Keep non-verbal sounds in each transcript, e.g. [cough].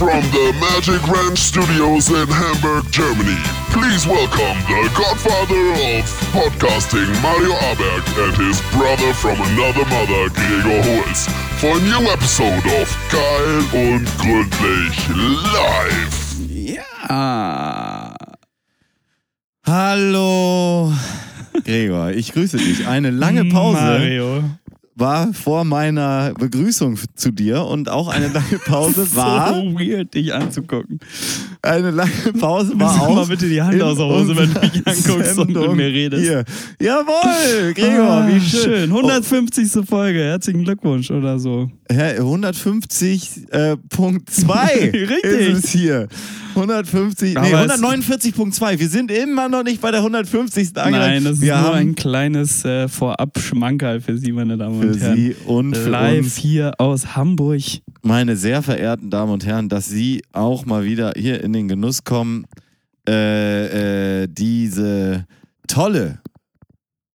From the Magic Ranch Studios in Hamburg, Germany, please welcome the godfather of podcasting, Mario Aberg, and his brother from another mother, Gregor Holz, for a new episode of Geil und Gründlich Live. Ja. Hallo, Gregor. Ich grüße dich. Eine lange Pause Mario. War vor meiner Begrüßung zu dir und auch eine lange [laughs] Pause war So weird, dich anzugucken. eine lange Pause war mal auch bitte die Hand aus der Hose, wenn du mich anguckst und mit Sendung mir redest. Hier. Jawohl, Gregor, Ah, wie schön. 150. Folge. Herzlichen Glückwunsch oder so. Hä, 150.2 äh, Punkt zwei [laughs] Richtig. ist es hier. 150, nee, Aber es- 149.2. Wir sind immer noch nicht bei der 150. angelangt. Nein, das ist Wir nur haben ein kleines äh, Vorab-Schmankerl für Sie, meine Damen für und Herren. Sie und für Live uns, hier aus Hamburg. meine sehr verehrten Damen und Herren, dass Sie auch mal wieder hier in den Genuss kommen, äh, äh, diese tolle,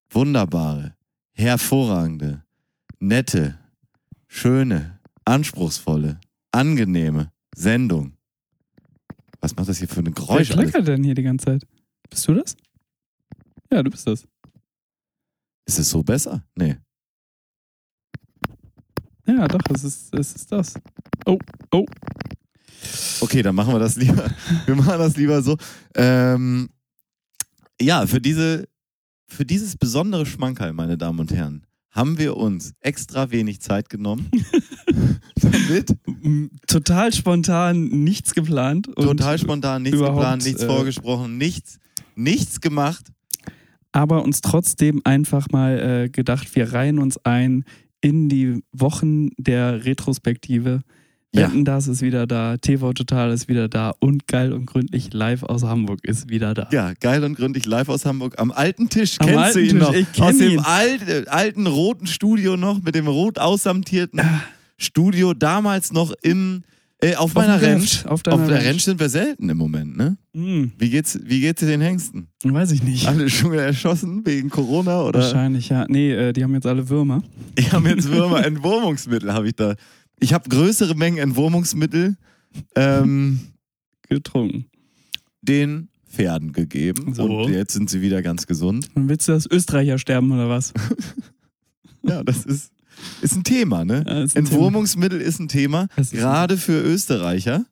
wunderbare, hervorragende, nette, schöne, anspruchsvolle, angenehme Sendung. Was macht das hier für ein Wer Geräusch? alles? klackert denn hier die ganze Zeit? Bist du das? Ja, du bist das. Ist es so besser? Nee. Ja, doch, es ist, es ist das. Oh, oh. Okay, dann machen wir das lieber. [laughs] Wir machen das lieber so. Ähm, ja, für diese, für dieses besondere Schmankerl, meine Damen und Herren, haben wir uns extra wenig Zeit genommen, [laughs] [laughs] damit Total spontan, nichts geplant. Total spontan nichts geplant, nichts äh, vorgesprochen, nichts, nichts gemacht. aber uns trotzdem einfach mal äh, gedacht, wir reihen uns ein in die Wochen der Retrospektive. Ja. Wetten, das ist wieder da, TV Total ist wieder da und geil und gründlich live aus Hamburg ist wieder da. Ja, geil und gründlich live aus Hamburg am alten Tisch. Am Kennst alten du ihn Tisch, noch? aus dem ihn. alten, alten roten Studio noch, mit dem rot aussamtierten Ah. Studio, damals noch im, äh, auf Auf meiner Ranch. Auf deiner der Ranch. Sind wir selten im Moment, ne? Hm, Wie geht's, wie geht's den Hengsten? weiß ich nicht. Alle schon wieder erschossen wegen Corona oder? Wahrscheinlich, ja. Nee, äh, die haben jetzt alle Würmer. Ich habe jetzt Würmer, [laughs] Entwurmungsmittel habe ich da. Ich habe größere Mengen Entwurmungsmittel ähm, getrunken. den Pferden gegeben So. und jetzt sind sie wieder ganz gesund. Und willst du, dass Österreicher sterben oder was? [laughs] Ja, das ist, ist ein Thema, ne? Ja, ist ein Entwurmungsmittel ist ein Thema, ist ein- gerade für Österreicher.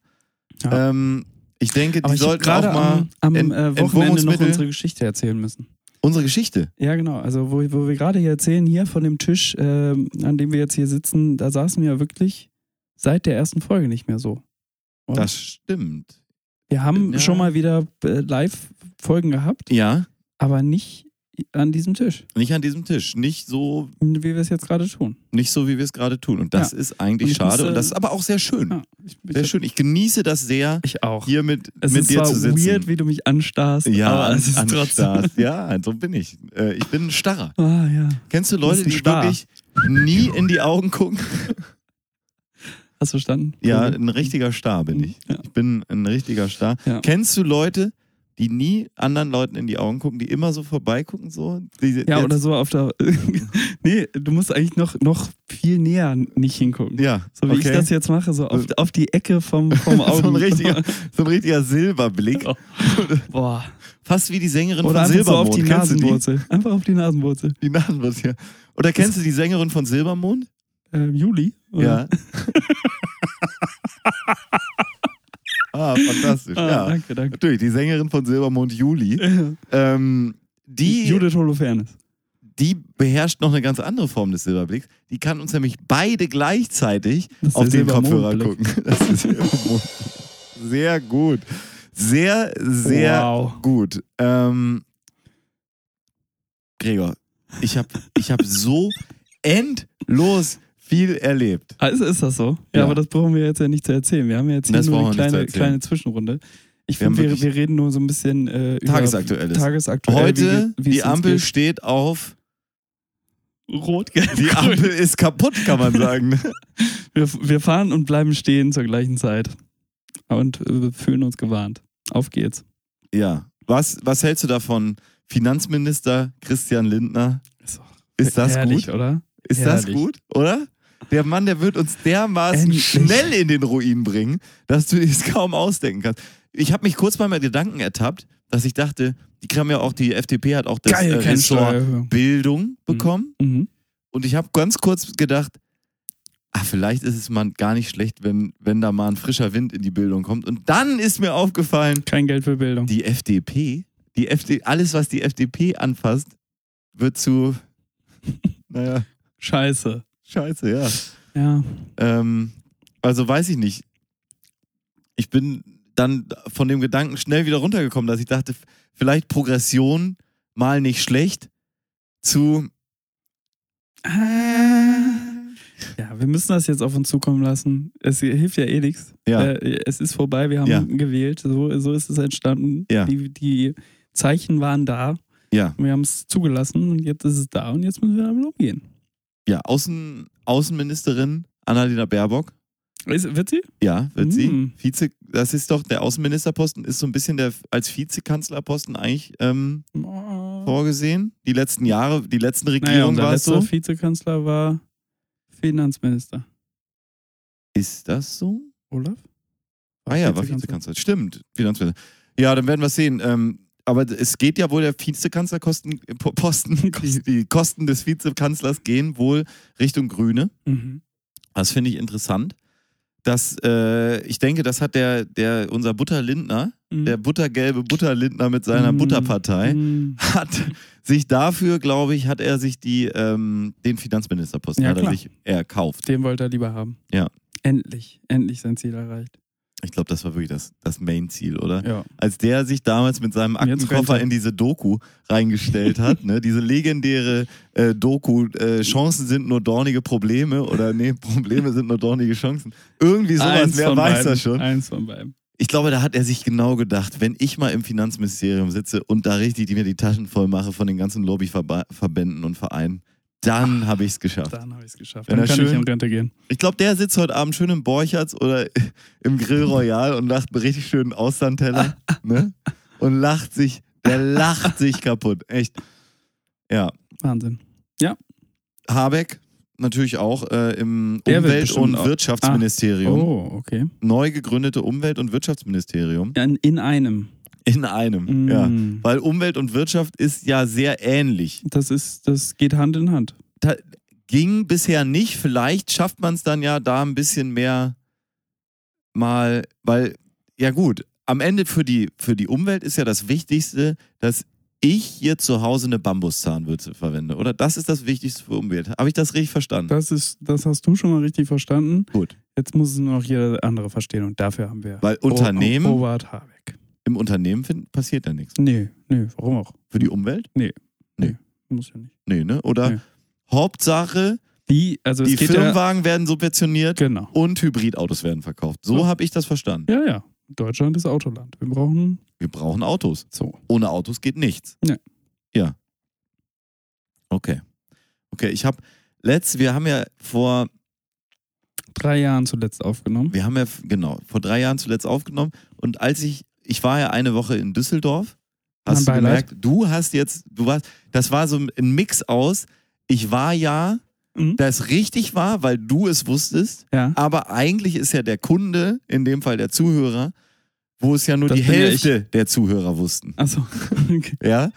Ja. Ähm, ich denke, die Aber sollten auch mal am, am Ent- äh, Wochenende noch unsere Geschichte erzählen müssen. unsere Geschichte. Ja, genau. Also, wo, wo wir gerade hier erzählen, hier von dem Tisch, ähm, an dem wir jetzt hier sitzen, da saßen wir ja wirklich seit der ersten Folge nicht mehr so. Und Das stimmt. wir haben ja. schon mal wieder äh, Live-Folgen gehabt, Ja, aber nicht an diesem Tisch, nicht an diesem Tisch. Nicht so, wie wir es jetzt gerade tun. nicht so, wie wir es gerade tun. Und das Ja. ist Und eigentlich ich schade. muss, und das ist aber auch sehr schön. Ja, ich, ich, Sehr schön. Ich genieße das sehr, ich auch. hier mit, es mit ist dir zu sitzen. weird, wie du mich anstarrst, ja, aber es ist an trotzdem. Ja, so bin ich. Äh, ich bin ein Starrer. Ah, ja. Kennst du Leute, die Star. wirklich nie in die Augen gucken? Hast du verstanden? Ja, ein richtiger Star bin ich. Ja. Ich bin ein richtiger Star. Kennst du Leute, die nie anderen Leuten in die Augen gucken, die immer so vorbeigucken? So? Die, Ja, oder so auf der. [laughs] nee, du musst eigentlich noch, noch viel näher nicht hingucken. Ja, So wie okay. ich das jetzt mache, so auf, auf die Ecke vom, vom Augen. [laughs] so, ein richtiger, [laughs] so ein richtiger Silberblick. Oh. Boah. Fast wie die Sängerin Oder von einfach so auf Silbermond. die Kennst du die? Nasenwurzel. Einfach auf die Nasenwurzel. Die Nasenwurzel. Oder kennst du die Sängerin von Silbermond? Äh, Juli? Ja. Ah, fantastisch. Ah, ja. Danke, danke. Natürlich, die Sängerin von Silbermond, Juli. Ähm, die, Judith Holofernes. die beherrscht noch eine ganz andere Form des Silberblicks. Die kann uns nämlich beide gleichzeitig auf den Kopfhörer gucken. [laughs] Das ist Silbermond. Sehr gut. Sehr, sehr Wow. gut. Ähm, Gregor, ich habe ich hab so endlos viel erlebt. Also ist das so? Ja, Ja. aber das brauchen wir jetzt ja nicht zu erzählen. Wir haben ja jetzt hier Das nur eine kleine, kleine Zwischenrunde. Ich finde, wir, wir reden nur so ein bisschen äh, über Tagesaktuelles. tagesaktuell. Heute, wie, wie die Ampel geht. steht auf, Rot, gelb, die. Ampel ist kaputt, kann man sagen. [laughs] Wir, wir fahren und bleiben stehen zur gleichen Zeit. Und äh, fühlen uns gewarnt. Auf geht's. Ja. Was, was hältst du davon? Finanzminister Christian Lindner. Ist, Ist das herrlich, gut? oder? Ist das herrlich. gut, oder? Der Mann, der wird uns dermaßen Endlich. schnell in den Ruin bringen, dass du es kaum ausdenken kannst. Ich habe mich kurz bei meinem Gedanken ertappt, dass ich dachte, die haben ja auch, die FDP hat auch das Geil, äh, Ressort. Bildung bekommen. Mhm. Und ich habe ganz kurz gedacht, ah, vielleicht ist es mal gar nicht schlecht, wenn, wenn da mal ein frischer Wind in die Bildung kommt. Und dann ist mir aufgefallen, Kein Geld für Bildung. die FDP, die FD, alles, was die FDP anfasst, wird zu, [laughs] naja, Scheiße. Scheiße, ja. Ja. Ähm, also weiß ich nicht. Ich bin dann von dem Gedanken schnell wieder runtergekommen, dass ich dachte, vielleicht Progression mal nicht schlecht zu. Ja, wir müssen das jetzt auf uns zukommen lassen. Es hilft ja eh nichts. Ja. Äh, es ist vorbei, wir haben Ja. gewählt. So, so ist es entstanden. Ja. Die, die Zeichen waren da. Ja, Wir haben es zugelassen und jetzt ist es da und jetzt müssen wir damit umgehen. Ja, Außen, Außenministerin Annalena Baerbock. Ist, wird sie? Ja, wird sie. Mm. Vize, das ist doch, der Außenministerposten ist so ein bisschen der als Vizekanzlerposten eigentlich ähm, Oh. vorgesehen. Die letzten Jahre, die letzten Naja, Regierungen unser war es so. Vizekanzler war Finanzminister. Ist das so? Olaf? Ah ja, war Vizekanzler. Stimmt, Finanzminister. Ja, dann werden wir es sehen. Ähm, aber es geht ja wohl der Vizekanzlerkosten, Po- Posten, [laughs] die, Kosten des Vizekanzlers gehen wohl Richtung Grüne. Mhm. Das finde ich interessant. Das, äh, ich denke, das hat der, der, unser Butterlindner, Mhm. der buttergelbe Butterlindner mit seiner Mhm. Butterpartei, Mhm. hat sich dafür, glaube ich, hat er sich die, ähm, den Finanzministerposten Ja, hat er sich erkauft. Den wollte er lieber haben. Ja. Endlich, endlich sein Ziel erreicht. Ich glaube, das war wirklich das, das Main-Ziel, oder? Ja. als der sich damals mit seinem Aktenkoffer er. in diese Doku reingestellt hat, ne? diese legendäre äh, Doku, äh, Chancen sind nur dornige Probleme oder nee, [laughs] Probleme sind nur dornige Chancen. Irgendwie sowas, Eins wer weiß beiden. das schon. Eins von beiden. Ich glaube, da hat er sich genau gedacht, wenn ich mal im Finanzministerium sitze und da richtig die, mir die Taschen voll mache von den ganzen Lobbyverbänden und Vereinen, dann habe ich es geschafft. Dann habe ich es geschafft. Wenn Dann kann ich schön- in Rente gehen. Ich glaube, der sitzt heute Abend schön im Borchertz oder [laughs] im Grill Royal und lacht einen richtig schönen Austernteller. [laughs] ne? Und lacht sich, der lacht sich kaputt. Echt. Ja. Wahnsinn. Habeck natürlich auch äh, im Der Umwelt- und auch- Wirtschaftsministerium. Oh, okay. Neu gegründete Umwelt- und Wirtschaftsministerium. In, in einem. In einem. Mm. Ja. Weil Umwelt und Wirtschaft ist ja sehr ähnlich. Das ist, das geht Hand in Hand. Da ging bisher nicht. Vielleicht schafft man es dann ja da ein bisschen mehr mal, weil, ja gut, am Ende für die, für die Umwelt ist ja das Wichtigste, dass ich hier zu Hause eine Bambuszahnwürze verwende, oder? Das ist das Wichtigste für Umwelt. Habe ich das richtig verstanden? Das ist, das hast du schon mal richtig verstanden. Gut. Jetzt muss es noch jeder andere verstehen und dafür haben wir Weil Unternehmen, Robert Habeck. Im Unternehmen find, passiert ja nichts. Nee, nee, warum auch? Für die Umwelt? Muss ja nicht. Nee, ne? Oder Nee. Hauptsache, Die, also die geht ja, Firmenwagen werden subventioniert Genau. und Hybridautos werden verkauft. So Ja. habe ich das verstanden. Ja, ja. Deutschland ist Autoland. Wir brauchen Wir brauchen Autos. so. Ohne Autos geht nichts. Nee. Ja. Okay. Okay, ich habe letzt, wir haben ja vor, Drei Jahren zuletzt aufgenommen. wir haben ja, genau, vor drei Jahren zuletzt aufgenommen und als ich, ich war ja eine Woche in Düsseldorf, hast du gemerkt, du hast jetzt, du warst, das war so ein Mix aus, ich war ja, Mhm. das richtig war, weil du es wusstest, Ja. aber eigentlich ist ja der Kunde, in dem Fall der Zuhörer, wo es ja nur Das die bin ja Hälfte der Zuhörer wussten. Achso. [laughs] Okay. Ja.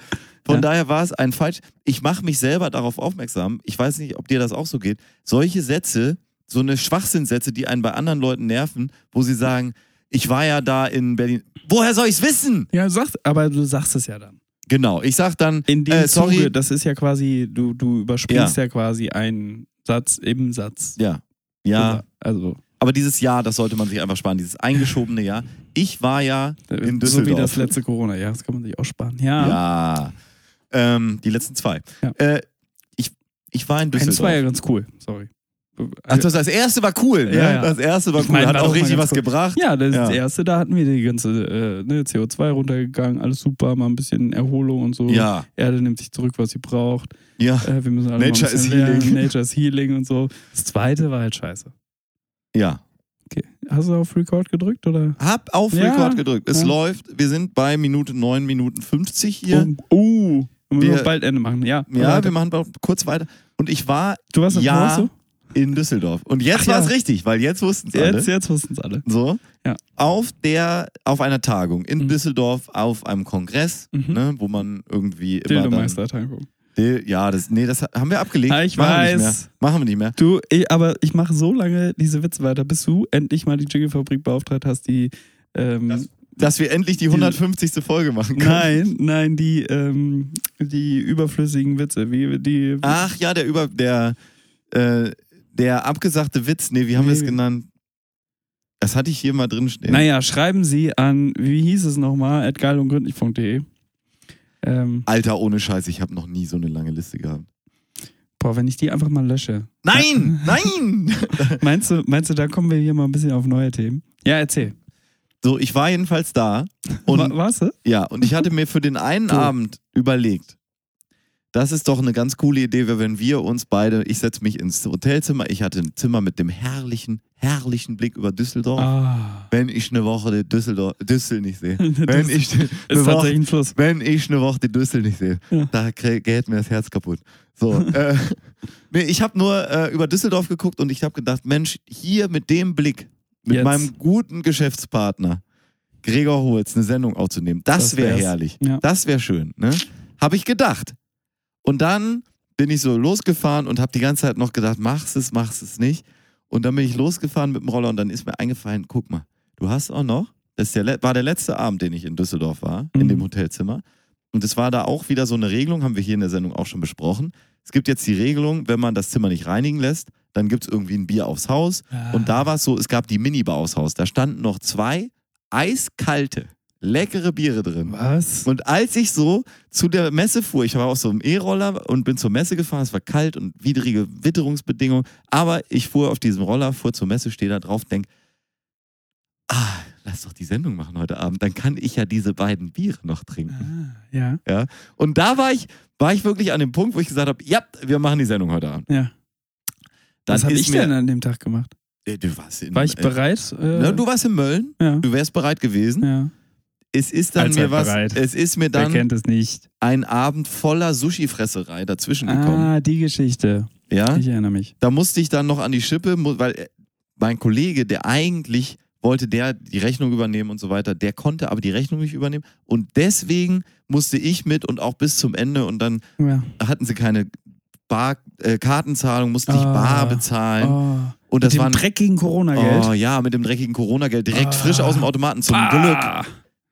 Von Ja. daher war es ein falsch. Ich mache mich selber darauf aufmerksam. Ich weiß nicht, ob dir das auch so geht. Solche Sätze, so eine Schwachsinnsätze, die einen bei anderen Leuten nerven, wo sie sagen, ich war ja da in Berlin. Woher soll ich's wissen? Ja, sag, aber du sagst es ja dann. Genau. Ich sag dann, In dem äh, sorry. Zuge, das ist ja quasi, du, du überspringst ja. quasi einen Satz im Satz. ja. Ja. Also, Aber dieses Jahr, das sollte man sich einfach sparen. Dieses eingeschobene Jahr. Ich war ja in so wie Düsseldorf. das letzte Corona-Jahr, das kann man sich auch sparen. Ja. Ja. Ähm, die letzten zwei. Ja. Äh, ich, ich war in Das Düsseldorf. war ja ganz cool. Sorry. Ach, das, das erste war cool. Ne? Ja, ja. Das erste war Ich cool. meine, Hat auch richtig was cool. gebracht. Ja, das Ja. erste, da hatten wir die ganze äh, ne, CO2 runtergegangen, alles super, mal ein bisschen Erholung und so. Ja. Erde nimmt sich zurück, was sie braucht. Ja. Äh, wir müssen alle Nature is healing. [laughs] Nature is healing und so. Das zweite war halt scheiße. Ja. Okay. Hast du auf Record gedrückt oder? Hab auf. Record gedrückt. Es läuft. Wir sind bei Minute 9 Minuten 50 hier. Oh, uh, wir müssen Wir- bald Ende machen. Ja. ja, wir machen kurz weiter. Und ich war, du warst ja. Morse? In Düsseldorf. Und jetzt war es ja. richtig, weil jetzt wussten es alle. Jetzt, jetzt wussten es alle. So, Ja. auf der, auf einer Tagung in Mhm. Düsseldorf, auf einem Kongress, Mhm. ne, wo man irgendwie immer Dildo-Meister-Tagung. Dil- ja, das, nee, das haben wir abgelegt. Ah, ich Machen wir nicht weiß. mehr. Machen wir nicht mehr. Du, ich, aber ich mache so lange diese Witze weiter, bis du endlich mal die Jingle-Fabrik beauftragt hast, die. Ähm, Das- Dass wir endlich die 150. Folge machen können. nein, nein, die, ähm, die überflüssigen Witze. Wie die. Ach ja, der über der äh, der abgesagte Witz, nee, wie haben wir es Nee. genannt? Das hatte ich hier mal drin stehen. Naja, schreiben Sie an, wie hieß es nochmal, geilundgründlich.de. Ähm, Alter, ohne Scheiß, ich habe noch nie so eine lange Liste gehabt. boah, wenn ich die einfach mal lösche. Nein, [laughs] nein! Meinst du, meinst du, da kommen wir hier mal ein bisschen auf neue Themen? Ja, erzähl. So, ich war jedenfalls da [laughs] und Wa- warst du? ja, und ich hatte mir für den einen. Abend überlegt, das ist doch eine ganz coole Idee, wenn wir uns beide, ich setze mich ins Hotelzimmer, ich hatte ein Zimmer mit dem herrlichen, herrlichen Blick über Düsseldorf. Ah. Wenn ich eine Woche die Düsseldorf, Düssel nicht sehe. [laughs] Wenn ich eine Woche wenn ich eine Woche die Düssel nicht sehe, Ja. da geht mir das Herz kaputt. So, [laughs] äh, nee, ich habe nur äh, über Düsseldorf geguckt und ich habe gedacht, Mensch, hier mit dem Blick, mit Jetzt. meinem guten Geschäftspartner Gregor Holz eine Sendung aufzunehmen, das, Das wäre herrlich. Ja. Das wäre schön, ne? Habe ich gedacht. Und dann bin ich so losgefahren und habe die ganze Zeit noch gedacht, machst es, machst es nicht. Und dann bin ich losgefahren mit dem Roller und dann ist mir eingefallen, guck mal, du hast auch noch, das der, war der letzte Abend, den ich in Düsseldorf war, in Mhm. dem Hotelzimmer. Und es war da auch wieder so eine Regelung, haben wir hier in der Sendung auch schon besprochen. Es gibt jetzt die Regelung, wenn man das Zimmer nicht reinigen lässt, dann gibt es irgendwie ein Bier aufs Haus. Und da war es so, es gab die Minibar aufs Haus. Da standen noch zwei eiskalte, leckere Biere drin. Was? Und als ich so zu der Messe fuhr, ich war auf so einem E-Roller und bin zur Messe gefahren, es war kalt und widrige Witterungsbedingungen, aber ich fuhr auf diesem Roller, fuhr zur Messe, stehe da drauf, denk, ah, lass doch die Sendung machen heute Abend, dann kann ich ja diese beiden Biere noch trinken. Ah, ja. Und da war ich, war ich wirklich an dem Punkt, wo ich gesagt habe, ja, wir machen die Sendung heute Abend. Ja. Dann Was habe ich mir, denn an dem Tag gemacht? Äh, Du warst in, War ich äh, bereit? Äh, Na, du warst in Mölln, ja. du wärst bereit gewesen. ja. Es ist dann mir was, bereit. es ist mir dann kennt es nicht? ein Abend voller Sushi-Fresserei dazwischen gekommen. Ah, die Geschichte. Ja, Ich erinnere mich. da musste ich dann noch an die Schippe, weil äh, mein Kollege, der eigentlich wollte der die Rechnung übernehmen und so weiter, der konnte aber die Rechnung nicht übernehmen und deswegen musste ich mit und auch bis zum Ende und dann Ja. hatten sie keine Bar, äh, Kartenzahlung, musste ich Ah. bar bezahlen Oh. und Mit das dem war ein, dreckigen Corona-Geld. oh ja mit dem dreckigen Corona-Geld direkt Ah. frisch aus dem Automaten zum Ah. Glück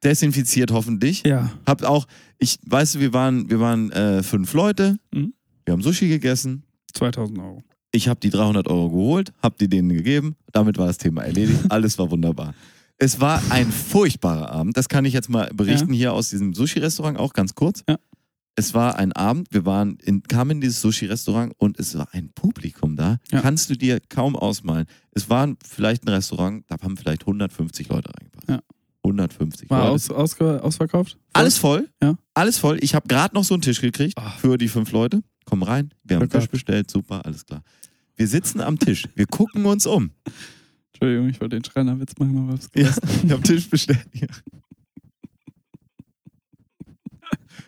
desinfiziert hoffentlich. Ja. Hab auch, ich weißt du, wir waren, wir waren äh, fünf Leute, Mhm. wir haben Sushi gegessen. 2000 Euro. Ich habe die 300 Euro geholt, habe die denen gegeben. Damit war das Thema erledigt. [laughs] Alles war wunderbar. Es war ein furchtbarer Abend. Das kann ich jetzt mal berichten hier aus diesem Sushi-Restaurant, auch ganz kurz. Ja. Es war ein Abend, wir waren in, kamen in dieses Sushi-Restaurant und es war ein Publikum da. Ja. Kannst du dir kaum ausmalen. Es war vielleicht ein Restaurant, da haben vielleicht 150 Leute reingepasst. Ja. 150 War aus, ausge, ausverkauft? Alles voll. Ja. Alles voll. Ich habe gerade noch so einen Tisch gekriegt Ah. für die fünf Leute. Komm rein. Wir haben Glück Tisch bestellt. Super, alles klar. Wir sitzen am Tisch. Wir gucken uns um. Entschuldigung, ich wollte den Schreinerwitz machen, aber was Ja, [laughs] ich habe Tisch bestellt. Ja.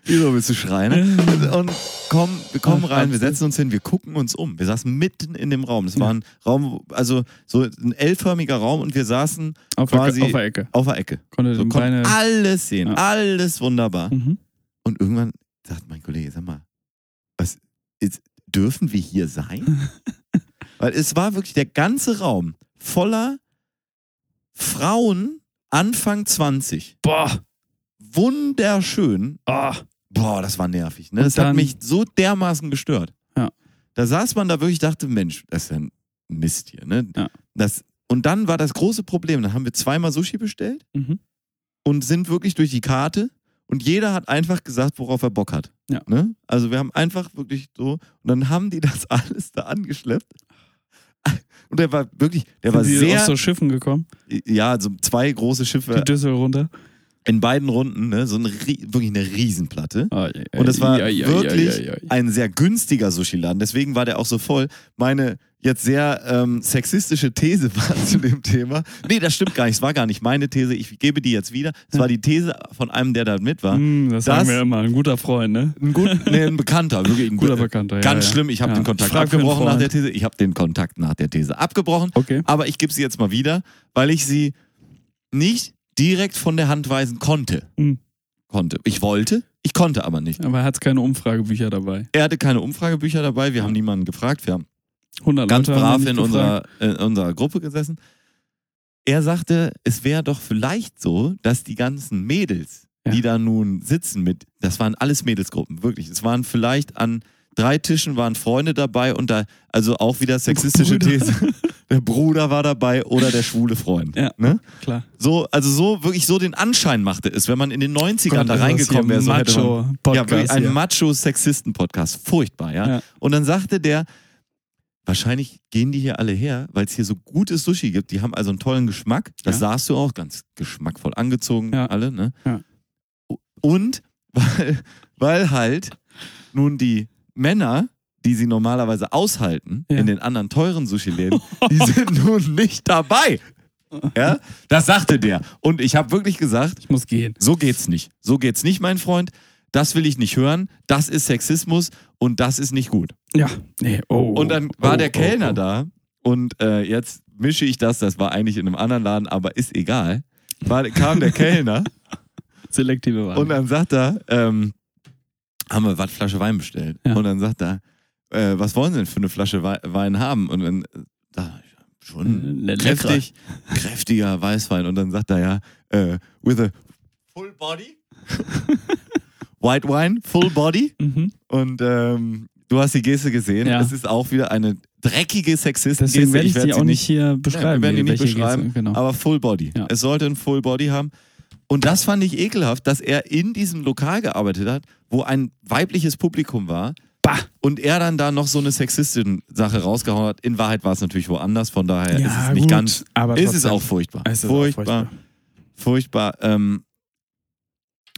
Wieso willst du schreien? ne? [laughs] Und komm, wir kommen rein, wir setzen uns hin, wir gucken uns um. Wir saßen mitten in dem Raum. Das war ein Raum, also so ein L-förmiger Raum und wir saßen Auf, Quasi- der, auf der Ecke. auf der Ecke. Konnte So konnten alles sehen, Ja. alles wunderbar. Mhm. Und irgendwann sagt mein Kollege, sag mal, was ist, dürfen wir hier sein? [laughs] Weil es war wirklich der ganze Raum voller Frauen Anfang 20. Boah. Wunderschön. Oh. Boah, das war nervig. Ne? Und Das hat mich so dermaßen gestört. Ja. Da saß man da wirklich, dachte, Mensch, das ist ja ein Mist hier. Ne? Ja. Das, und dann war das große Problem, dann haben wir zweimal Sushi bestellt Mhm. und sind wirklich durch die Karte und jeder hat einfach gesagt, worauf er Bock hat. Ja. Ne? Also wir haben einfach wirklich so und dann haben die das [laughs] alles da angeschleppt. Und der war wirklich, der war Sind Sie sehr, auf so Schiffen gekommen? ja, so zwei große Die Schiffe. Düssel runter. In beiden Runden, ne, so eine, wirklich eine Riesenplatte. Ah, ja, Und es war ja, ja, wirklich ein sehr günstiger Sushi-Laden. Deswegen war der auch so voll. Meine jetzt sehr ähm, sexistische These [laughs] war zu dem Thema. Nee, das stimmt gar nicht. Es war gar nicht meine These. Ich gebe die jetzt wieder. Es war die These von einem, der da mit war. Hm, das, Das- sagen wir immer, ein guter Freund, ne? Ein, gut, nee, ein Bekannter, wirklich ein Guter gut- Bekannter, ja, Ganz schlimm. Ich habe den Kontakt abgebrochen nach der These. Ich habe den Kontakt nach der These abgebrochen. Okay. Aber ich gebe sie jetzt mal wieder, weil ich sie nicht direkt von der Hand weisen konnte. Hm. Konnte. Ich wollte, ich konnte aber nicht. Aber er hat keine Umfragebücher dabei. Er hatte keine Umfragebücher dabei, wir haben niemanden gefragt, wir haben 100 ganz Leute haben brav ihn in unserer, in unserer Gruppe gesessen. Er sagte, es wäre doch vielleicht so, dass die ganzen Mädels, Ja. die da nun sitzen mit, das waren alles Mädelsgruppen, wirklich. Es waren vielleicht an drei Tischen waren Freunde dabei und da, also auch wieder sexistische Bruder. These. [laughs] Der Bruder war dabei oder der schwule Freund. Ja. Ne? Klar. So, also so wirklich so den Anschein machte es, wenn man in den 90ern Gott, da reingekommen wäre. So man, Macho-Podcast ja, wirklich ein. Macho-Sexisten-Podcast. Furchtbar, ja? Ja. Und dann sagte der, wahrscheinlich gehen die hier alle her, weil es hier so gutes Sushi gibt. Die haben also einen tollen Geschmack. Das Ja. sahst du auch, ganz geschmackvoll angezogen, Ja. alle, ne? Ja. Und [laughs] weil, weil halt nun die Männer, die sie normalerweise aushalten Ja. in den anderen teuren Sushi-Läden, die sind [laughs] nun nicht dabei. Ja, das sagte der. Und ich habe wirklich gesagt, Ich muss gehen. so geht's nicht. So geht's nicht, mein Freund. Das will ich nicht hören. Das ist Sexismus und das ist nicht gut. Ja. Nee. Oh. Und dann war oh, der oh, Kellner oh. da und äh, jetzt mische ich das, das war eigentlich in einem anderen Laden, aber ist egal. War, kam der Kellner [laughs] Selektive Wahl. und dann sagt er, ähm, haben wir was Flasche Wein bestellt. Ja. Und dann sagt er, äh, was wollen Sie denn für eine Flasche Wei- Wein haben? Und dann da, schon Le- kräftig, kräftiger Weißwein. Und dann sagt er ja, äh, with a full body. [laughs] White Wine, full body. Mhm. Und ähm, du hast die Geste gesehen. Ja. Es ist auch wieder eine dreckige Sexisten-Geste. Deswegen werde ich, werd die sie auch nicht hier beschreiben. wir werden die nicht beschreiben, Geste, Genau. aber Full Body. Ja. Es sollte ein Full Body haben. Und das fand ich ekelhaft, dass er in diesem Lokal gearbeitet hat, wo ein weibliches Publikum war. Bah. Und er dann da noch so eine Sexistin-Sache rausgehauen hat. In Wahrheit war es natürlich woanders, von daher Ja, ist es nicht gut, ganz. aber ist es auch furchtbar. Es ist auch furchtbar. Furchtbar. Ähm,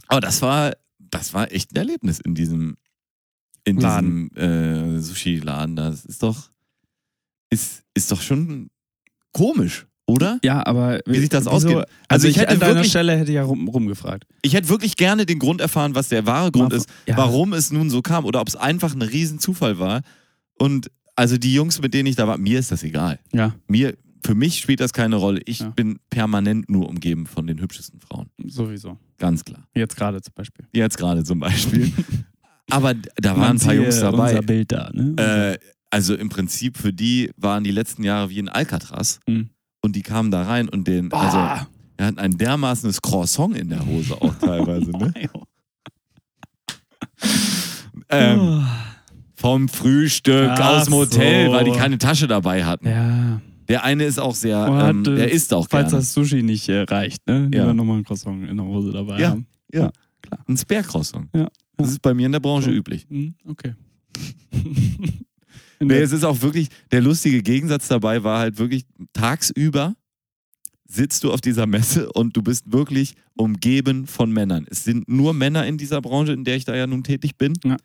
aber das war, das war echt ein Erlebnis in diesem, in Laden. diesem äh, Sushi-Laden. Das ist doch, ist, ist doch schon komisch, oder? Ja, aber Wie sich das wieso- ausgeht. Also, Also ich ich, hätte an deiner wirklich- Stelle hätte ja rum, rumgefragt. Ich hätte wirklich gerne den Grund erfahren, was der wahre Grund Mal- ist, ja. warum es nun so kam oder ob es einfach ein Riesenzufall war. Und also die Jungs, mit denen ich da war, mir ist das egal. Ja, Mir, für mich spielt das keine Rolle. Ich Ja. bin permanent nur umgeben von den hübschesten Frauen. sowieso. Ganz klar. Jetzt gerade zum Beispiel. Jetzt gerade zum Beispiel. [laughs] Aber da waren ein paar Jungs dabei. Unser Bild da, ne? Äh, also im Prinzip für die waren die letzten Jahre wie in Alcatraz. Mhm. Und die kamen da rein und den, also Bah. er hat ein dermaßenes Croissant in der Hose auch teilweise, ne? [laughs] Ähm, Oh. vom Frühstück Ach aus dem Hotel, so. weil die keine Tasche dabei hatten. ja, Der eine ist auch sehr, Und ähm, hat, äh, der isst auch falls gerne. das Sushi nicht äh, reicht, ne? Ja. Lieber nochmal ein Croissant in der Hose dabei Ja. haben. Ein Spare-Croissant. Ja. Das ist bei mir in der Branche So. üblich. Hm, okay. [laughs] Nee, es ist auch wirklich, der lustige Gegensatz dabei war halt wirklich, tagsüber sitzt du auf dieser Messe und du bist wirklich umgeben von Männern. Es sind nur Männer in dieser Branche, in der ich da ja nun tätig bin. Ja.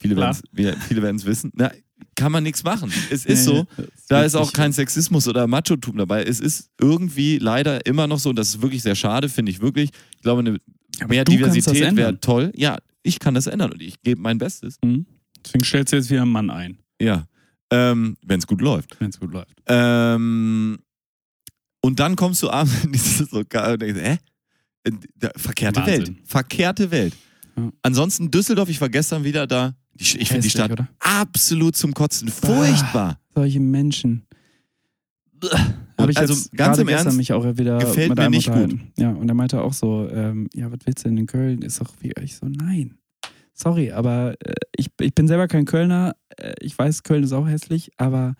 Viele werden es wissen. Na, kann man nichts machen. Es ist Nee, so. das Da ist auch kein Sexismus oder Machotum dabei. Es ist irgendwie leider immer noch so, und das ist wirklich sehr schade, finde ich wirklich. Ich glaube, eine Aber mehr Diversität wäre toll. Ja, ich kann das ändern und ich gebe mein Bestes. Hm? Deswegen stellst du jetzt wieder einen Mann ein, Ja. Ähm, Wenn es gut läuft. wenn es gut läuft. Ähm, und dann kommst du abends in dieses Lokal und denkst, hä? Verkehrte Wahnsinn. Welt. Verkehrte Welt. Ja. Ansonsten Düsseldorf, ich war gestern wieder da. Die, ich finde die Stadt oder? absolut zum Kotzen. Furchtbar. Solche Menschen. Habe ich also ganz im Ernst, mich auch wieder gefällt mir nicht unterhalten. Ja, und er meinte auch so, ähm, ja, was willst du denn in Köln? Ist doch wie, ich so, nein. Sorry, aber äh, ich, ich bin selber kein Kölner. Äh, ich weiß, Köln ist auch hässlich, aber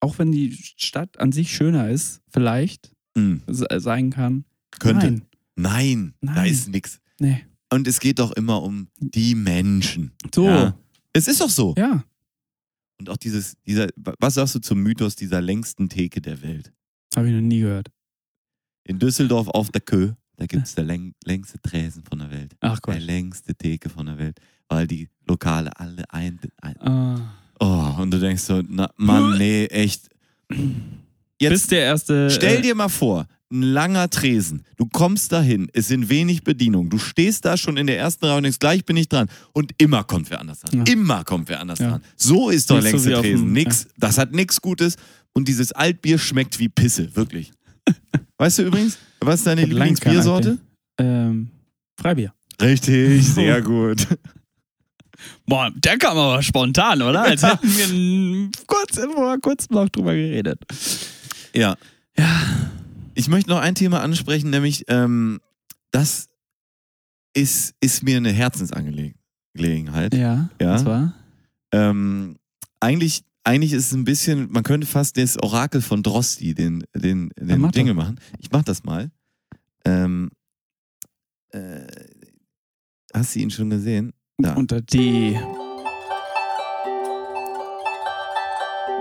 auch wenn die Stadt an sich schöner ist, vielleicht se- sein kann. könnte. Nein. Nein, da Nein. ist nix. Nee. Und es geht doch immer um die Menschen. So, Ja. ja. Es ist doch so. Und auch dieses, dieser, was sagst du zum Mythos dieser längsten Theke der Welt? habe ich noch nie gehört. In Düsseldorf auf der Kö. Da gibt es der läng längste Tresen von der Welt. Ach Der Gott. längste Theke von der Welt. Weil die Lokale alle ein. ein Ah. oh, und du denkst so, na, Mann, nee, echt. Jetzt Bist der erste. Stell äh, dir mal vor, ein langer Tresen. Du kommst dahin, es sind wenig Bedienungen. Du stehst da schon in der ersten Reihe und denkst, gleich bin ich dran. Und immer kommt wer anders dran. Ja. Immer kommt wer anders Ja. dran. So ist doch so längste Tresen. dem- Nix, Das hat nichts Gutes. Und dieses Altbier schmeckt wie Pisse, wirklich. Weißt du übrigens, was ist deine Lieblingsbiersorte? Ähm, Freibier. Richtig, [laughs] sehr gut. Boah, der kam aber spontan, oder? Als hätten wir kurz, vor kurzem noch drüber geredet. Ja. Ja. Ich möchte noch ein Thema ansprechen, nämlich ähm, das ist, ist mir eine Herzensangelegenheit. Ja. Ja. Und zwar? Ähm, eigentlich, eigentlich ist es ein bisschen, man könnte fast das Orakel von Drosti, den, den, den mach doch. Jingle machen. Ich mach das mal. Ähm, äh, hast du ihn schon gesehen? Ja. Unter die.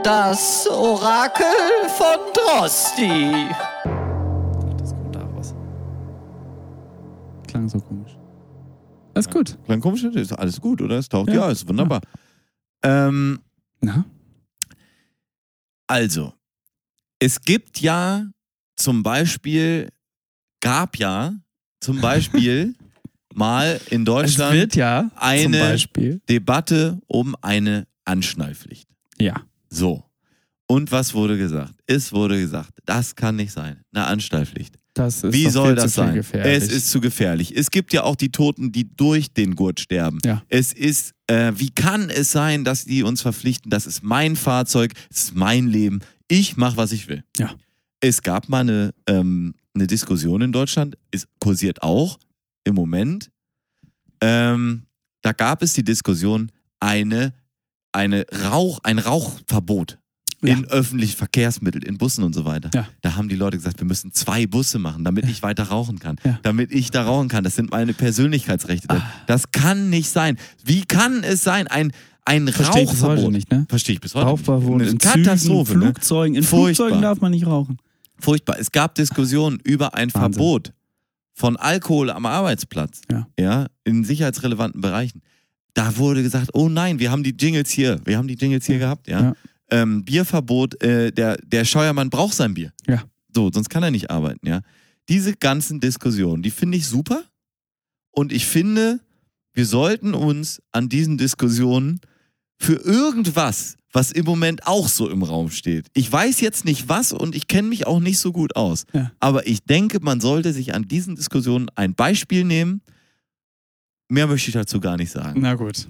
Das Orakel von Drosti. Das kommt da raus. Klang so komisch. Alles gut. Klang komisch, ist alles gut, oder? Es taucht Ja. ja, ist wunderbar. Ähm, Na? Also, es gibt ja zum Beispiel, gab ja zum [laughs] Beispiel mal in Deutschland ja eine. Debatte um eine Anschnallpflicht. Ja. So. Und was wurde gesagt? Es wurde gesagt, das kann nicht sein. Eine Anschnallpflicht. Das ist Wie soll das sein? Es ist zu gefährlich. Es gibt ja auch die Toten, die durch den Gurt sterben. Ja. Es ist, äh, wie kann es sein, dass die uns verpflichten? Das ist mein Fahrzeug, es ist mein Leben. Ich mache, was ich will. Ja. Es gab mal eine, ähm, eine Diskussion in Deutschland, es kursiert auch im Moment. Ähm, da gab es die Diskussion, eine, eine Rauch, ein Rauchverbot Ja. in öffentlichen Verkehrsmitteln, in Bussen und so weiter. Ja. Da haben die Leute gesagt, wir müssen zwei Busse machen, damit ich weiter rauchen kann. Ja. Damit ich da rauchen kann. Das sind meine Persönlichkeitsrechte. Ah. Das kann nicht sein. Wie kann es sein, ein, ein Verstehe ich bis heute Rauchverbot? nicht, ne? Verstehe ich bis heute. Rauchverbot in Katastrophe. Zügen, ne? Flugzeugen. In Furchtbar. Flugzeugen darf man nicht rauchen. Furchtbar. Es gab Diskussionen über ein Wahnsinn. Verbot von Alkohol am Arbeitsplatz. Ja. ja. In sicherheitsrelevanten Bereichen. Da wurde gesagt, oh nein, wir haben die Jingles hier. Wir haben die Jingles hier gehabt, ja. Ja. Ähm, Bierverbot, äh, der, der Scheuermann braucht sein Bier. Ja. So, sonst kann er nicht arbeiten, ja. Diese ganzen Diskussionen, die finde ich super. Und ich finde, wir sollten uns an diesen Diskussionen für irgendwas, was im Moment auch so im Raum steht. Ich weiß jetzt nicht was und ich kenne mich auch nicht so gut aus. Ja. Aber ich denke, man sollte sich an diesen Diskussionen ein Beispiel nehmen. Mehr möchte ich dazu gar nicht sagen. Na gut.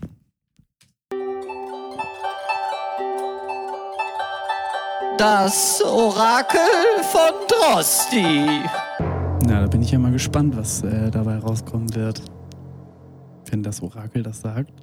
Das Orakel von Drosti. Na, da bin ich ja mal gespannt, was äh, dabei rauskommen wird. Wenn das Orakel das sagt.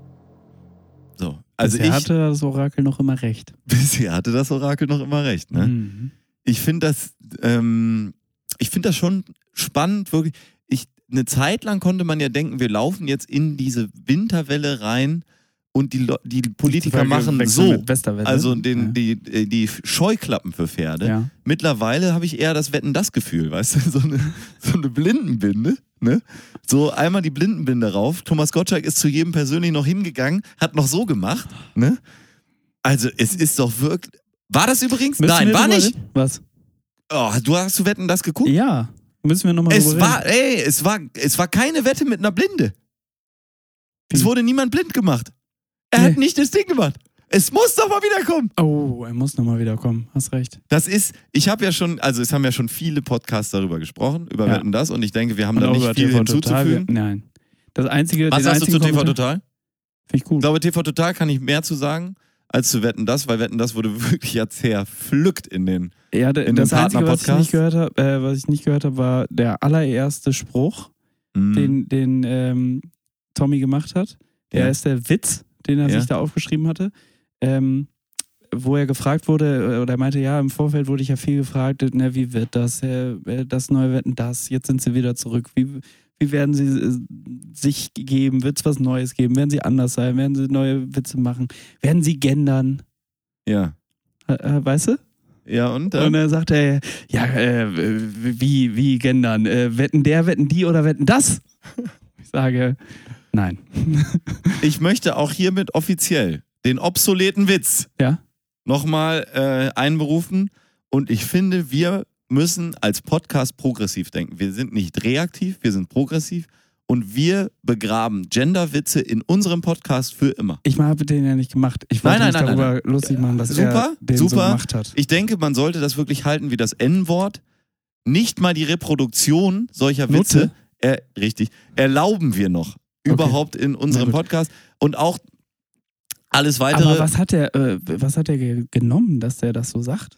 So. Also Bisher ich, hatte das Orakel noch immer recht. [laughs] bisher hatte das Orakel noch immer recht. Ne? Mhm. Ich finde das, ähm, ich finde das schon spannend, wirklich. Ich, eine Zeit lang konnte man ja denken, wir laufen jetzt in diese Winterwelle rein und die, die Politiker machen so. Also den, ja. die, äh, die Scheuklappen für Pferde. Ja. Mittlerweile habe ich eher das Wetten-Das-Gefühl, weißt du, [laughs] so eine, so eine Blindenbinde, ne? So einmal die Blindenbinde rauf. Thomas Gottschalk ist zu jedem persönlich noch hingegangen, hat noch so gemacht, ne? Also es ist doch wirklich. War das übrigens? Müssen Nein, war nicht. reden? Was? Oh, du hast du Wetten das geguckt? Ja. Müssen wir nochmal es war, ey, es war, es war keine Wette mit einer Blinde. Es Wie? wurde niemand blind gemacht. Er Nee. hat nicht das Ding gemacht. Es muss doch mal wiederkommen. Oh, er muss nochmal wiederkommen. Hast recht. Das ist, ich habe ja schon, also es haben ja schon viele Podcasts darüber gesprochen, über Ja. Wetten das und ich denke, wir haben Und da nicht viel TV Total. hinzuzufügen. Wir- Nein. Das einzige. Was den sagst du zu TV Kommentar- Total? Finde ich Ich gut. glaube, TV Total kann ich mehr zu sagen als zu Wetten das, weil Wetten das wurde [laughs] wirklich ja zerpflückt in den. Ja, in das dem Einzige, was ich nicht gehört habe, äh, was ich nicht gehört habe, war der allererste Spruch, Mhm. den, den ähm, Tommy gemacht hat. Der Ja. ist der Witz, den er Ja. sich da aufgeschrieben hatte. Ähm, wo er gefragt wurde, äh, oder er meinte, ja, im Vorfeld wurde ich ja viel gefragt, ne, wie wird das, äh, äh, das neue Wetten, das, jetzt sind sie wieder zurück, wie, wie werden sie äh, sich geben, wird es was Neues geben, werden sie anders sein, werden sie neue Witze machen, werden sie gendern, Ja, äh, weißt du? Ja, und Und dann? dann sagt er, ja, äh, wie, wie gendern? Äh, wetten der, wetten die oder wetten das? [laughs] Ich sage, nein. [laughs] Ich möchte auch hiermit offiziell den obsoleten Witz Ja? nochmal äh, einberufen. Und ich finde, wir müssen als Podcast progressiv denken. Wir sind nicht reaktiv, wir sind progressiv. Und wir begraben Genderwitze in unserem Podcast für immer. Ich habe den ja nicht gemacht. Ich wollte Nein, nein, mich nein, darüber lustig machen, dass Super, er den so super. gemacht hat. Ich denke, man sollte das wirklich halten wie das N-Wort. Nicht mal die Reproduktion solcher? Witze, äh, richtig, erlauben wir noch überhaupt in unserem. Podcast. Und auch alles weitere. Aber was hat er, äh, was hat er ge genommen, dass der das so sagt?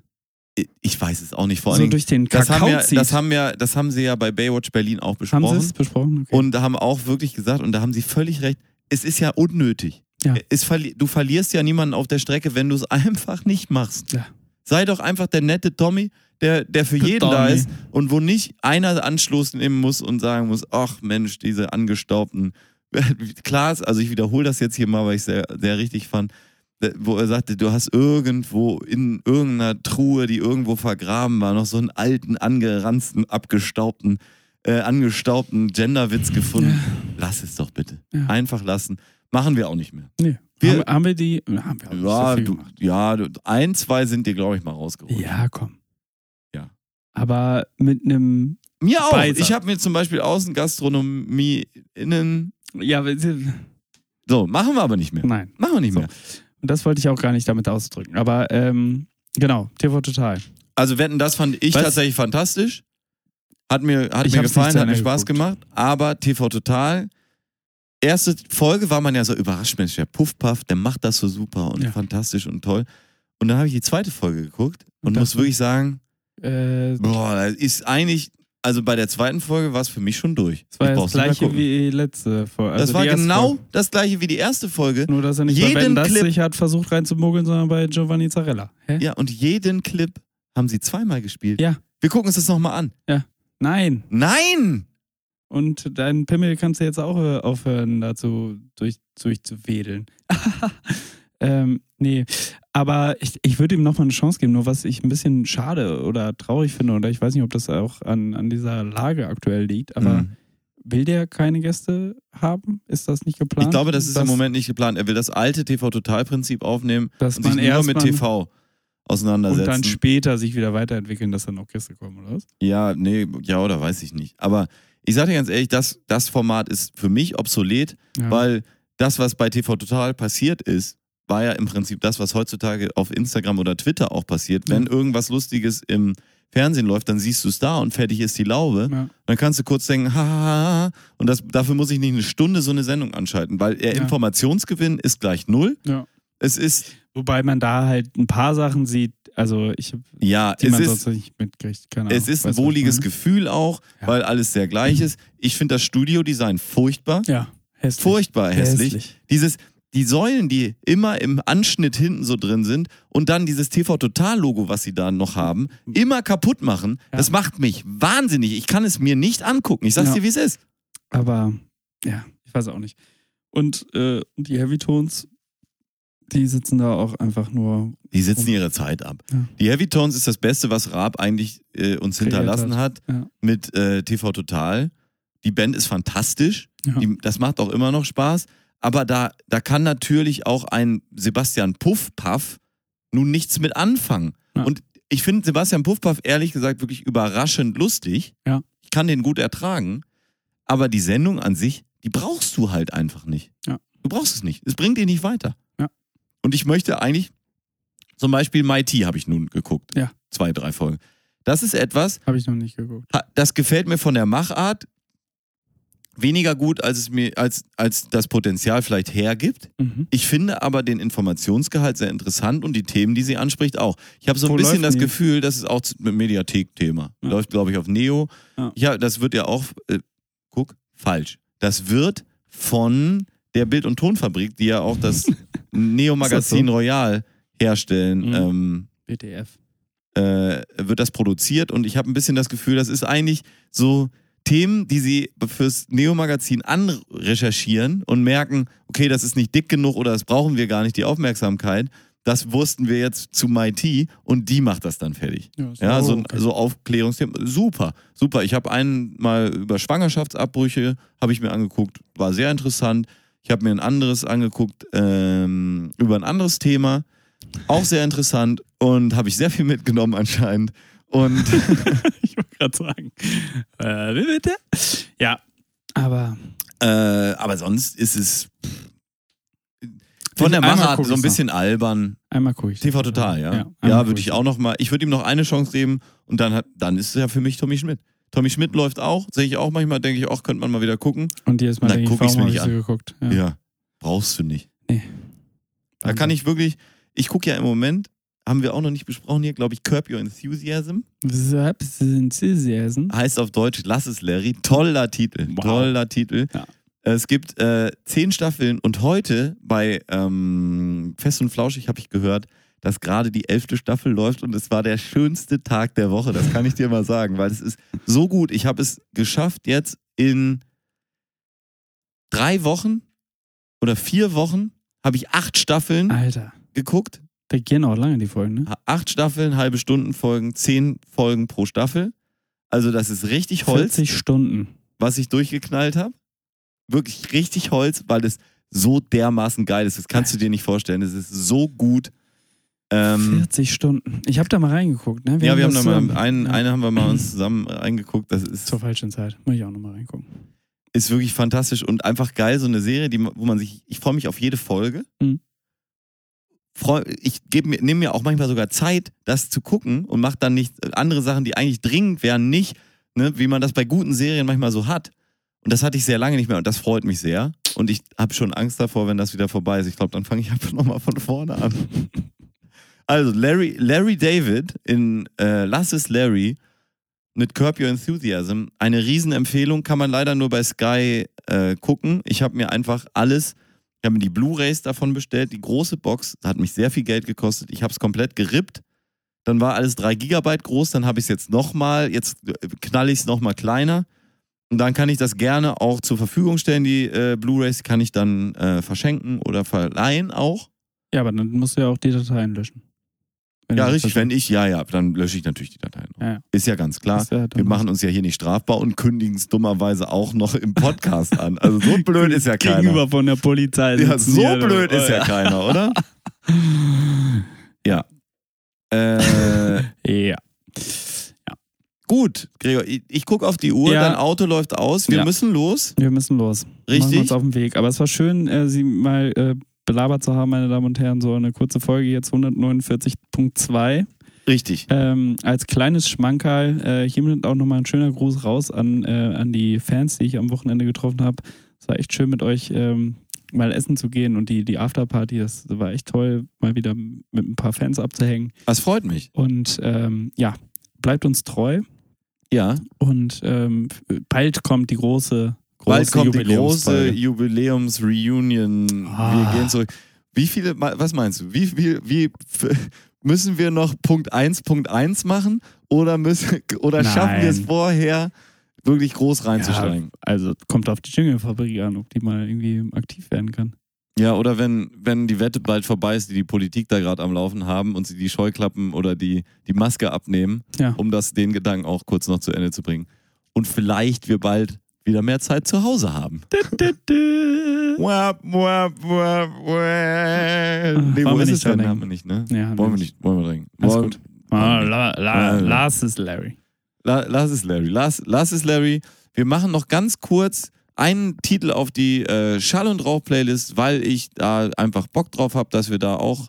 ich weiß es auch nicht. Vor so allen Dingen, durch den das haben, Kakao ja, das, haben ja, das haben sie ja bei Baywatch Berlin auch Haben besprochen. sie es besprochen? Okay. Und haben auch wirklich gesagt, und da haben sie völlig recht, es ist ja unnötig. Ja. Es verli du verlierst ja niemanden auf der Strecke, wenn du es einfach nicht machst. Ja. Sei doch einfach der nette Tommy, der, der für jeden da Tommy. ist und wo nicht einer Anschluss nehmen muss und sagen muss, ach Mensch, diese angestaubten. [laughs] Klar, ist- also ich wiederhole das jetzt hier mal, weil ich es sehr, sehr richtig fand, wo er sagte, du hast irgendwo in irgendeiner Truhe, die irgendwo vergraben war, noch so einen alten, angeranzten, abgestaubten, äh, angestaubten Genderwitz gefunden. Lass es doch bitte. Ja. Einfach lassen. Machen wir auch nicht mehr. nee. Wir- haben, haben wir die? Haben wir Ja, so du, ja ein, zwei sind dir, glaube ich, mal rausgeholt. Ja, komm. Ja. Aber mit einem. Mir auch. Beisatz. Ich habe mir zum Beispiel Außengastronomie innen. Ja, wir- So, machen wir aber nicht mehr. nein. Machen wir nicht So. mehr. Und das wollte ich auch gar nicht damit ausdrücken. Aber ähm, genau, TV Total. Also wetten, das fand ich Was? tatsächlich fantastisch. Hat mir, hat Ich mir gefallen, hat mir Spaß geguckt. gemacht. Aber TV Total, erste Folge war man ja so überrascht, Mensch, der Puffpuff, der macht das so super und Ja. fantastisch und toll. Und dann habe ich die zweite Folge geguckt und Und muss wirklich sagen, Äh, boah, das ist eigentlich, also bei der zweiten Folge war es für mich schon durch. das war Ich das gleiche wie letzte Folge. Also das war die genau Folge. das gleiche wie die erste Folge. Nur, dass er nicht jeden bei Wetten, das Clip- sich hat versucht reinzumogeln, sondern bei Giovanni Zarella. Hä? Ja, und jeden Clip haben sie zweimal gespielt. Ja. Wir gucken uns das nochmal an. Nein. Nein! Und deinen Pimmel kannst du jetzt auch äh, aufhören, dazu durch, durchzuwedeln. [laughs] ähm, nee, aber ich, ich würde ihm nochmal eine Chance geben. Nur was ich ein bisschen schade oder traurig finde, oder ich weiß nicht, ob das auch an, an dieser Lage aktuell liegt, aber Mhm. will der keine Gäste haben? Ist das nicht geplant? Ich glaube, das ist dass, im Moment nicht geplant. Er will das alte TV-Total-Prinzip aufnehmen dass und sich man nur mit TV und auseinandersetzen. dann später sich wieder weiterentwickeln, dass dann auch Gäste kommen, oder was? ja, nee, ja oder weiß ich nicht. Aber ich sage dir ganz ehrlich, das, das Format ist für mich obsolet, Ja. weil das, was bei TV Total passiert ist, war ja im Prinzip das, was heutzutage auf Instagram oder Twitter auch passiert. Wenn irgendwas Lustiges im Fernsehen läuft, dann siehst du es da und fertig ist die Laube. ja. Dann kannst du kurz denken, ha, ha, ha, ha. und das, dafür muss ich nicht eine Stunde so eine Sendung anschalten, weil der Ja. Informationsgewinn ist gleich null. Ja. Es ist, Wobei man da halt ein paar Sachen sieht, also ich habe ja, die es man ist, nicht mitkriegt. Keine es Ahnung. ist ein wohliges? Gefühl auch, Ja. weil alles sehr gleich ist. Ich finde das Studiodesign furchtbar, Ja, hässlich. furchtbar hässlich. Hässlich. Dieses, die Säulen, die immer im Anschnitt hinten so drin sind und dann dieses TV-Total-Logo, was sie da noch haben, immer kaputt machen, Ja. das macht mich wahnsinnig. Ich kann es mir nicht angucken. Ich sag's Ja. dir, wie es ist. Aber ja, ich weiß auch nicht. Und äh, die Heavy Tones, die sitzen da auch einfach nur. Die sitzen ihre Zeit ab. Ja. Die Heavy Tones ist das Beste, was Raab eigentlich äh, uns Kreiert hinterlassen hat, Ja. mit äh, TV Total. Die Band ist fantastisch. Die, das macht auch immer noch Spaß. Aber da, da kann natürlich auch ein Sebastian Puffpaff nun nichts mit anfangen. Ja. Und ich finde Sebastian Puffpaff ehrlich gesagt wirklich überraschend lustig. Ja. Ich kann den gut ertragen. Aber die Sendung an sich, die brauchst du halt einfach nicht. Ja. Du brauchst es nicht. Es bringt dir nicht weiter. Ja. Und ich möchte eigentlich, zum Beispiel Mighty habe ich nun geguckt. Ja. Zwei, drei Folgen. Das ist etwas, Habe ich noch nicht geguckt. das gefällt mir von der Machart weniger gut, als es mir, als, als das Potenzial vielleicht hergibt. Mhm. Ich finde aber den Informationsgehalt sehr interessant und die Themen, die sie anspricht, auch. Ich habe so ein Wo bisschen das die? Gefühl, das ist auch ein Mediathek-Thema. Ja. Läuft, glaube ich, auf Neo. Ja. Ja, das wird ja auch, äh, guck, falsch. Das wird von der Bild- und Tonfabrik, die ja auch das [laughs] Neo-Magazin so? Royal herstellen, Mhm. ähm, BTF. äh, wird das produziert und ich habe ein bisschen das Gefühl, das ist eigentlich so Themen, die sie fürs Neo-Magazin anrecherchieren und merken, okay, das ist nicht dick genug oder das brauchen wir gar nicht, die Aufmerksamkeit. das wussten wir jetzt zu MIT und die macht das dann fertig. Ja, so, ein- so Aufklärungsthema. Super, super. Ich habe einen mal über Schwangerschaftsabbrüche, habe ich mir angeguckt, war sehr interessant. Ich habe mir ein anderes angeguckt ähm, über ein anderes Thema, auch sehr interessant und habe ich sehr viel mitgenommen anscheinend. Und [laughs] ich wollte gerade sagen. Äh, bitte? Ja, aber äh, aber sonst ist es von der Machart so ein bisschen albern. einmal gucke ich. TV Total, ja. Ja, Ja, würde ich auch noch mal. Ich würde ihm noch eine Chance geben und dann hat, dann ist es ja für mich Tommy Schmidt. Tommy Schmidt läuft auch, sehe ich auch manchmal, denke ich auch, könnte man mal wieder gucken. Und jedes Mal Na, denke ich, warum mir nicht so geguckt? Ja. Brauchst du nicht. Nee. Da kann ich wirklich, ich gucke ja im Moment, haben wir auch noch nicht besprochen hier, glaube ich, Curb Your Enthusiasm. Enthusiasm. Heißt auf Deutsch, lass es Larry. Toller Titel. Wow. Toller Titel. Ja. Es gibt äh, zehn Staffeln und heute bei ähm, Fest und Flauschig habe ich gehört, dass gerade die elfte Staffel läuft und es war der schönste Tag der Woche. Das kann ich dir mal sagen, weil es ist so gut. Ich habe es geschafft, jetzt in drei Wochen oder vier Wochen habe ich acht Staffeln Alter, geguckt. Da gehen auch lange die Folgen, ne? Acht Staffeln, halbe Stunden Folgen, zehn Folgen pro Staffel. Also das ist richtig Holz 40 Stunden. was ich durchgeknallt habe. Wirklich richtig Holz, weil es so dermaßen geil ist. Das kannst du dir nicht vorstellen. Es ist so gut. Ähm, 40 Stunden. Ich habe da mal reingeguckt, ne? ja, wir haben da mal einen, ja. eine haben wir mal uns zusammen reingeguckt. Das ist, Zur falschen Zeit. Muss ich auch nochmal reingucken. ist wirklich fantastisch und einfach geil. So eine Serie, die, wo man sich, ich freue mich auf jede Folge. Mhm. Ich nehme mir auch manchmal sogar Zeit, das zu gucken und mache dann nicht andere Sachen, die eigentlich dringend wären, nicht, ne, wie man das bei guten Serien manchmal so hat. Und das hatte ich sehr lange nicht mehr und das freut mich sehr. Und ich habe schon Angst davor, wenn das wieder vorbei ist. Ich glaube, dann fange ich einfach nochmal von vorne an. Also, Larry, Larry David in äh, Lass es Larry mit Curb Your Enthusiasm. Eine Riesenempfehlung, kann man leider nur bei Sky äh, gucken. Ich habe mir einfach alles, ich habe mir die Blu-Rays davon bestellt, die große Box, hat mich sehr viel Geld gekostet. Ich habe es komplett gerippt. Dann war alles 3 Gigabyte groß, dann habe ich es jetzt nochmal, jetzt knall ich es nochmal kleiner. Und dann kann ich das gerne auch zur Verfügung stellen. Die äh, Blu-Rays kann ich dann äh, verschenken oder verleihen auch. Ja, aber dann musst du ja auch die Dateien löschen. Wenn Ja, richtig. Wenn ich, ja, ja, dann lösche ich natürlich die Dateien. Ja, ja. Ist ja ganz klar. Ja Wir machen uns ja hier nicht strafbar und kündigen es dummerweise auch noch im Podcast an. Also so blöd ist ja keiner. Gegenüber von der Polizei. Ja, so hier, du. blöd ist ja keiner, oder? [laughs] Ja. Äh, [laughs] Ja. gut, Gregor, ich, ich gucke auf die Uhr, Ja. dein Auto läuft aus, wir Ja. müssen los. Wir müssen los. Wir Richtig. Machen uns auf den Weg. Aber es war schön, äh, Sie mal äh, belabert zu haben, meine Damen und Herren. So eine kurze Folge jetzt 149.2. Richtig. Ähm, als kleines Schmankerl, äh, hiermit auch nochmal ein schöner Gruß raus an, äh, an die Fans, die ich am Wochenende getroffen habe. Es war echt schön mit euch ähm, mal essen zu gehen und die, die Afterparty, das war echt toll, mal wieder mit ein paar Fans abzuhängen. Das freut mich. Und ähm, ja, bleibt uns treu Ja. und ähm, bald kommt die große, große Bald kommt die große. Jubiläums-Reunion. Ah. Wir gehen zurück. Wie viele, was meinst du? Wie viel, wie, [laughs] müssen wir noch Punkt 1, Punkt 1 machen? Oder müssen, [laughs] oder schaffen wir es vorher, wirklich groß Ja, reinzusteigen? also kommt auf die Jingle-Fabrik an, ob die mal irgendwie aktiv werden kann. Ja, oder wenn, wenn die Wette bald vorbei ist, die die Politik da gerade am Laufen haben und sie die Scheuklappen oder die, die Maske abnehmen, Ja. um das den Gedanken auch kurz noch zu Ende zu bringen. Und vielleicht wir bald wieder mehr Zeit zu Hause haben. Wap, wap, wap, wap. Nee, wo ist es denn? Haben wir nicht, ne? Ja, Wollen wir nicht, wollen wir dringend. Alles gut. Ah, Ja. Lars ist Larry. La, lass es, Larry. Lass, lass es, Larry. Wir machen noch ganz kurz einen Titel auf die äh, Schall- und Rauch-Playlist, weil ich da einfach Bock drauf habe, dass wir da auch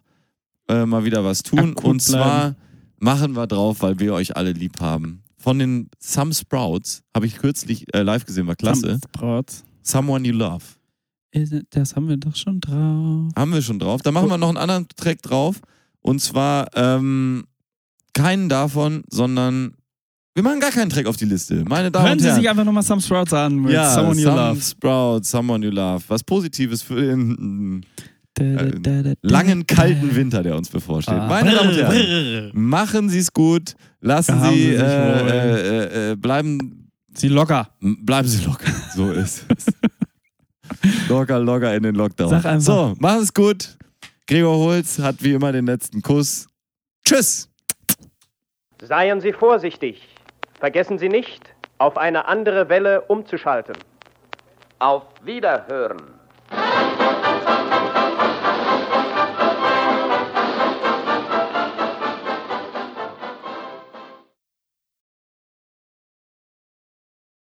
äh, mal wieder was tun. Akut und zwar bleiben. machen wir drauf, weil wir euch alle lieb haben. Von den Some Sprouts habe ich kürzlich äh, live gesehen, war klasse. Brauts. Someone You Love. Das haben wir doch schon drauf. Haben wir schon drauf. Da machen wir noch einen anderen Track drauf. Und zwar ähm, keinen davon, sondern wir machen gar keinen Track auf die Liste. Meine Damen Hören und Sie Herren. sich einfach nochmal Some Sprouts an mit ja, Someone You Some Love. Sprout, Someone You Love. Was Positives für den da, langen, kalten Winter, der uns bevorsteht. Ah. Meine Damen und Herren, machen Sie es gut. Lassen Haben Sie, Sie äh, äh, äh, bleiben, Sie locker. bleiben Sie locker. [laughs] So ist es. locker, locker in den Lockdown. Sag einfach. So, machen es gut. Gregor Holz hat wie immer den letzten Kuss. Tschüss! Seien Sie vorsichtig. Vergessen Sie nicht, auf eine andere Welle umzuschalten. Auf Wiederhören.